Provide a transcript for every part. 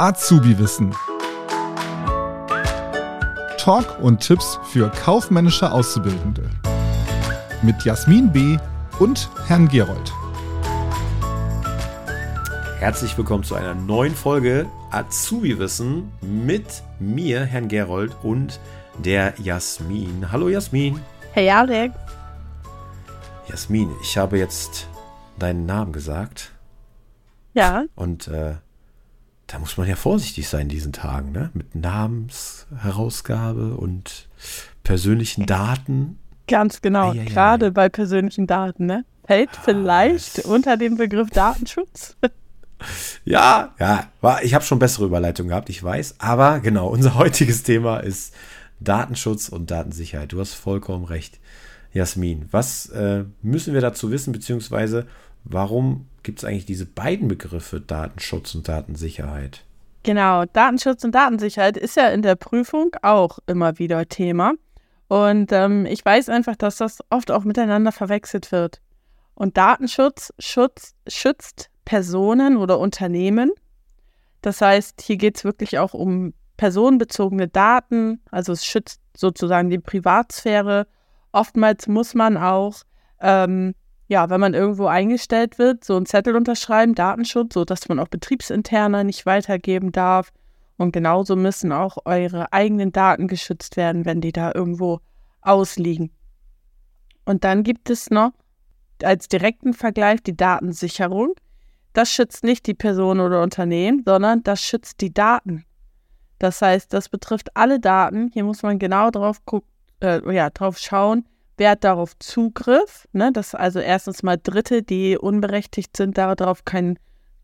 Azubi-Wissen. Talk und Tipps für kaufmännische Auszubildende. Mit Jasmin B. und Herrn Gerold. Herzlich willkommen zu einer neuen Folge Azubi-Wissen mit mir, Herrn Gerold und der Jasmin. Hallo Jasmin. Hey Alex. Jasmin, ich habe jetzt deinen Namen gesagt. Ja. Und äh, da muss man ja vorsichtig sein in diesen Tagen, ne? Mit Namensherausgabe und persönlichen Daten. Ganz genau, Eieiei. gerade bei persönlichen Daten, ne? Fällt vielleicht das- unter den Begriff Datenschutz. Ja, ja, war, ich habe schon bessere Überleitungen gehabt, ich weiß. Aber genau, unser heutiges Thema ist Datenschutz und Datensicherheit. Du hast vollkommen recht, Jasmin. Was äh, müssen wir dazu wissen, beziehungsweise warum gibt es eigentlich diese beiden Begriffe Datenschutz und Datensicherheit? Genau, Datenschutz und Datensicherheit ist ja in der Prüfung auch immer wieder Thema. Und ähm, ich weiß einfach, dass das oft auch miteinander verwechselt wird. Und Datenschutz schutz, schützt Personen oder Unternehmen. Das heißt, hier geht es wirklich auch um personenbezogene Daten. Also es schützt sozusagen die Privatsphäre. Oftmals muss man auch, ähm, ja, wenn man irgendwo eingestellt wird, so einen Zettel unterschreiben, Datenschutz, sodass man auch betriebsinterne nicht weitergeben darf. Und genauso müssen auch eure eigenen Daten geschützt werden, wenn die da irgendwo ausliegen. Und dann gibt es noch als direkten Vergleich die Datensicherung. Das schützt nicht die Person oder Unternehmen, sondern das schützt die Daten. Das heißt, das betrifft alle Daten. Hier muss man genau drauf gucken, äh, ja, drauf schauen, wer hat darauf Zugriff. Ne? Dass also erstens mal Dritte, die unberechtigt sind, darauf keinen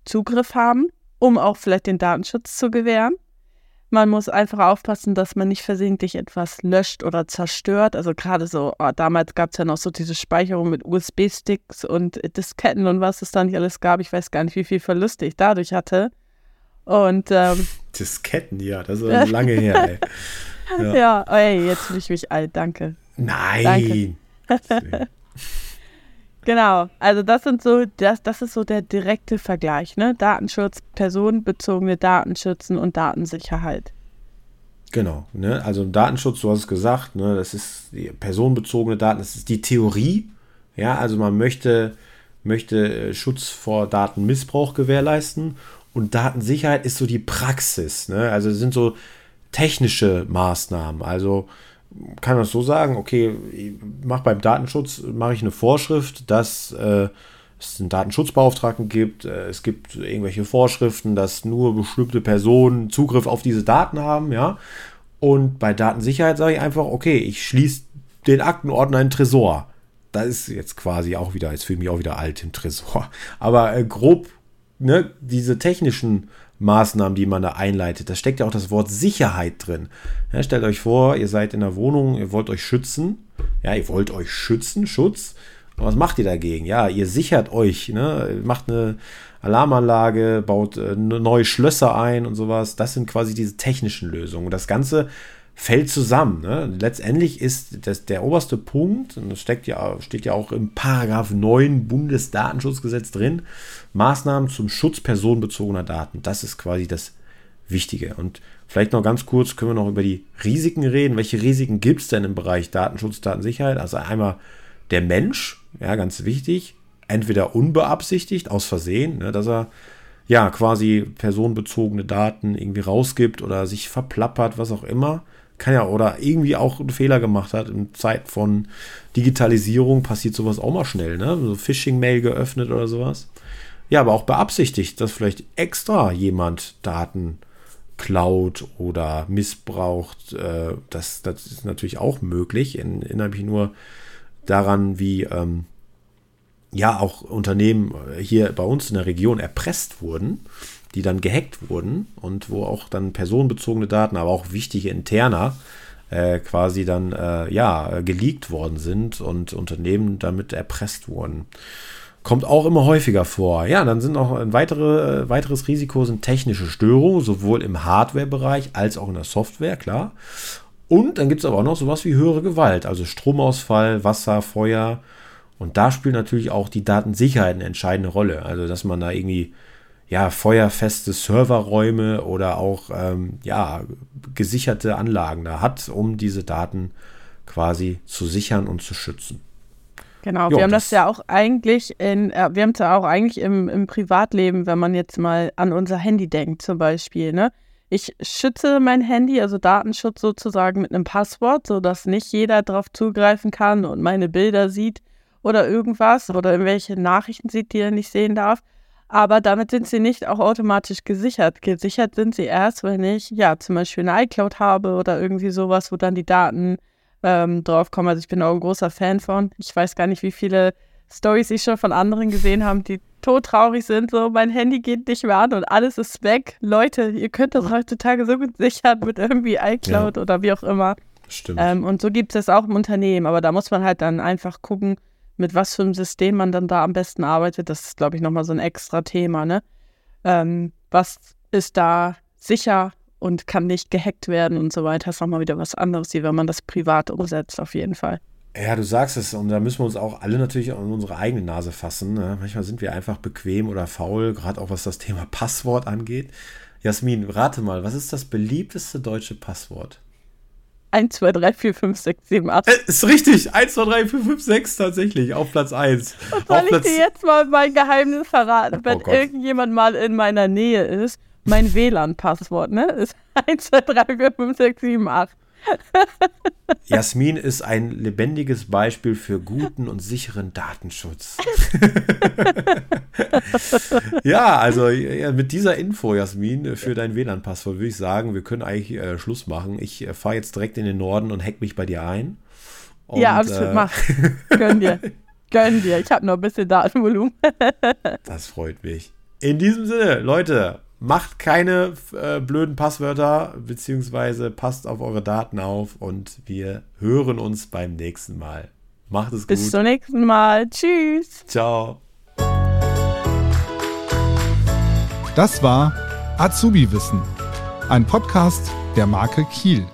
Zugriff haben, um auch vielleicht den Datenschutz zu gewähren. Man muss einfach aufpassen, dass man nicht versehentlich etwas löscht oder zerstört. Also gerade so, oh, damals gab es ja noch so diese Speicherung mit USB-Sticks und Disketten und was es da nicht alles gab. Ich weiß gar nicht, wie viel Verluste ich dadurch hatte. Und ähm, Disketten, ja, das ist lange her, ey. Ja. ja, oh, ey, jetzt fühle ich mich alt, danke. Nein. Genau, also das sind so, das, das ist so der direkte Vergleich, ne? Datenschutz, personenbezogene Daten schützen und Datensicherheit. Genau, ne? also Datenschutz, du hast es gesagt, ne? das ist die personenbezogene Daten, das ist die Theorie. Ja, also man möchte, möchte äh, Schutz vor Datenmissbrauch gewährleisten und Datensicherheit ist so die Praxis. Ne? Also es sind so technische Maßnahmen. Also kann das so sagen, okay, ich mach beim Datenschutz mache ich eine Vorschrift, dass äh, es einen Datenschutzbeauftragten gibt, äh, es gibt irgendwelche Vorschriften, dass nur bestimmte Personen Zugriff auf diese Daten haben, ja. Und bei Datensicherheit sage ich einfach, okay, ich schließe den Aktenordner in den Tresor. Da ist jetzt quasi auch wieder, jetzt fühle ich mich auch wieder alt im Tresor. Aber äh, grob, ne, diese technischen Maßnahmen, die man da einleitet, da steckt ja auch das Wort Sicherheit drin. Ja, stellt euch vor, ihr seid in der Wohnung, ihr wollt euch schützen. Ja, ihr wollt euch schützen, Schutz. Und was macht ihr dagegen? Ja, ihr sichert euch, ne? macht eine Alarmanlage, baut äh, neue Schlösser ein und sowas. Das sind quasi diese technischen Lösungen. Und das Ganze fällt zusammen. Ne? Letztendlich ist das der oberste Punkt, und das steckt ja, steht ja auch im Paragraph 9 Bundesdatenschutzgesetz drin, Maßnahmen zum Schutz personenbezogener Daten. Das ist quasi das Wichtige. Und vielleicht noch ganz kurz können wir noch über die Risiken reden. Welche Risiken gibt es denn im Bereich Datenschutz, Datensicherheit? Also einmal der Mensch, ja, ganz wichtig, entweder unbeabsichtigt, aus Versehen, ne, dass er ja quasi personenbezogene Daten irgendwie rausgibt oder sich verplappert, was auch immer. Kann ja, oder irgendwie auch einen Fehler gemacht hat. In Zeit von Digitalisierung passiert sowas auch mal schnell, ne? So Phishing-Mail geöffnet oder sowas. Ja, aber auch beabsichtigt, dass vielleicht extra jemand Daten klaut oder missbraucht. Äh, das, das ist natürlich auch möglich. In, erinnere mich nur daran, wie ähm, ja auch Unternehmen hier bei uns in der Region erpresst wurden, die dann gehackt wurden und wo auch dann personenbezogene Daten, aber auch wichtige interner äh, quasi dann äh, ja geleakt worden sind und Unternehmen damit erpresst wurden. Kommt auch immer häufiger vor. Ja, dann sind noch ein weitere, äh, weiteres Risiko sind technische Störungen, sowohl im Hardware-Bereich als auch in der Software, klar. Und dann gibt es aber auch noch sowas wie höhere Gewalt, also Stromausfall, Wasser, Feuer. Und da spielt natürlich auch die Datensicherheit eine entscheidende Rolle. Also, dass man da irgendwie ja, feuerfeste Serverräume oder auch ähm, ja, gesicherte Anlagen da hat, um diese Daten quasi zu sichern und zu schützen. Genau, jo, wir haben das, das, ja auch eigentlich in, äh, wir haben es ja auch eigentlich im, im Privatleben, wenn man jetzt mal an unser Handy denkt, zum Beispiel, ne? Ich schütze mein Handy, also Datenschutz sozusagen mit einem Passwort, sodass nicht jeder darauf zugreifen kann und meine Bilder sieht oder irgendwas oder irgendwelche Nachrichten sieht, die er nicht sehen darf. Aber damit sind sie nicht auch automatisch gesichert. Gesichert sind sie erst, wenn ich ja zum Beispiel eine iCloud habe oder irgendwie sowas, wo dann die Daten ähm, draufkommen. Also ich bin auch ein großer Fan von. Ich weiß gar nicht, wie viele Stories ich schon von anderen gesehen habe, die todtraurig sind. So, mein Handy geht nicht mehr an und alles ist weg. Leute, ihr könnt das heutzutage so gut sichern mit irgendwie iCloud ja. oder wie auch immer. Stimmt. Ähm, und so gibt es das auch im Unternehmen. Aber da muss man halt dann einfach gucken, mit was für einem System man dann da am besten arbeitet, das ist, glaube ich, nochmal so ein extra Thema, ne? Ähm, was ist da sicher und kann nicht gehackt werden und so weiter, ist nochmal wieder was anderes, wie wenn man das privat umsetzt, auf jeden Fall. Ja, du sagst es, und da müssen wir uns auch alle natürlich an unsere eigene Nase fassen. Ne? Manchmal sind wir einfach bequem oder faul, gerade auch was das Thema Passwort angeht. Jasmin, rate mal, was ist das beliebteste deutsche Passwort? 1, 2, 3, 4, 5, 6, 7, 8. Äh, ist richtig. 1, 2, 3, 4, 5, 6 tatsächlich. Auf Platz 1. Und soll ich dir jetzt mal mein Geheimnis verraten? Wenn oh irgendjemand mal in meiner Nähe ist, mein WLAN-Passwort, ne? Ist 1, 2, 3, 4, 5, 6, 7, 8. Jasmin ist ein lebendiges Beispiel für guten und sicheren Datenschutz. ja, also ja, mit dieser Info, Jasmin, für dein WLAN-Passwort würde ich sagen, wir können eigentlich äh, Schluss machen. Ich äh, fahre jetzt direkt in den Norden und hack mich bei dir ein. Und, ja, absolut, äh, mach. Gönn dir. Gönn dir. Ich habe noch ein bisschen Datenvolumen. das freut mich. In diesem Sinne, Leute, macht keine äh, blöden Passwörter, beziehungsweise passt auf eure Daten auf und wir hören uns beim nächsten Mal. Macht es gut. Bis zum nächsten Mal. Tschüss. Ciao. Das war Azubi Wissen, ein Podcast der Marke Kiel.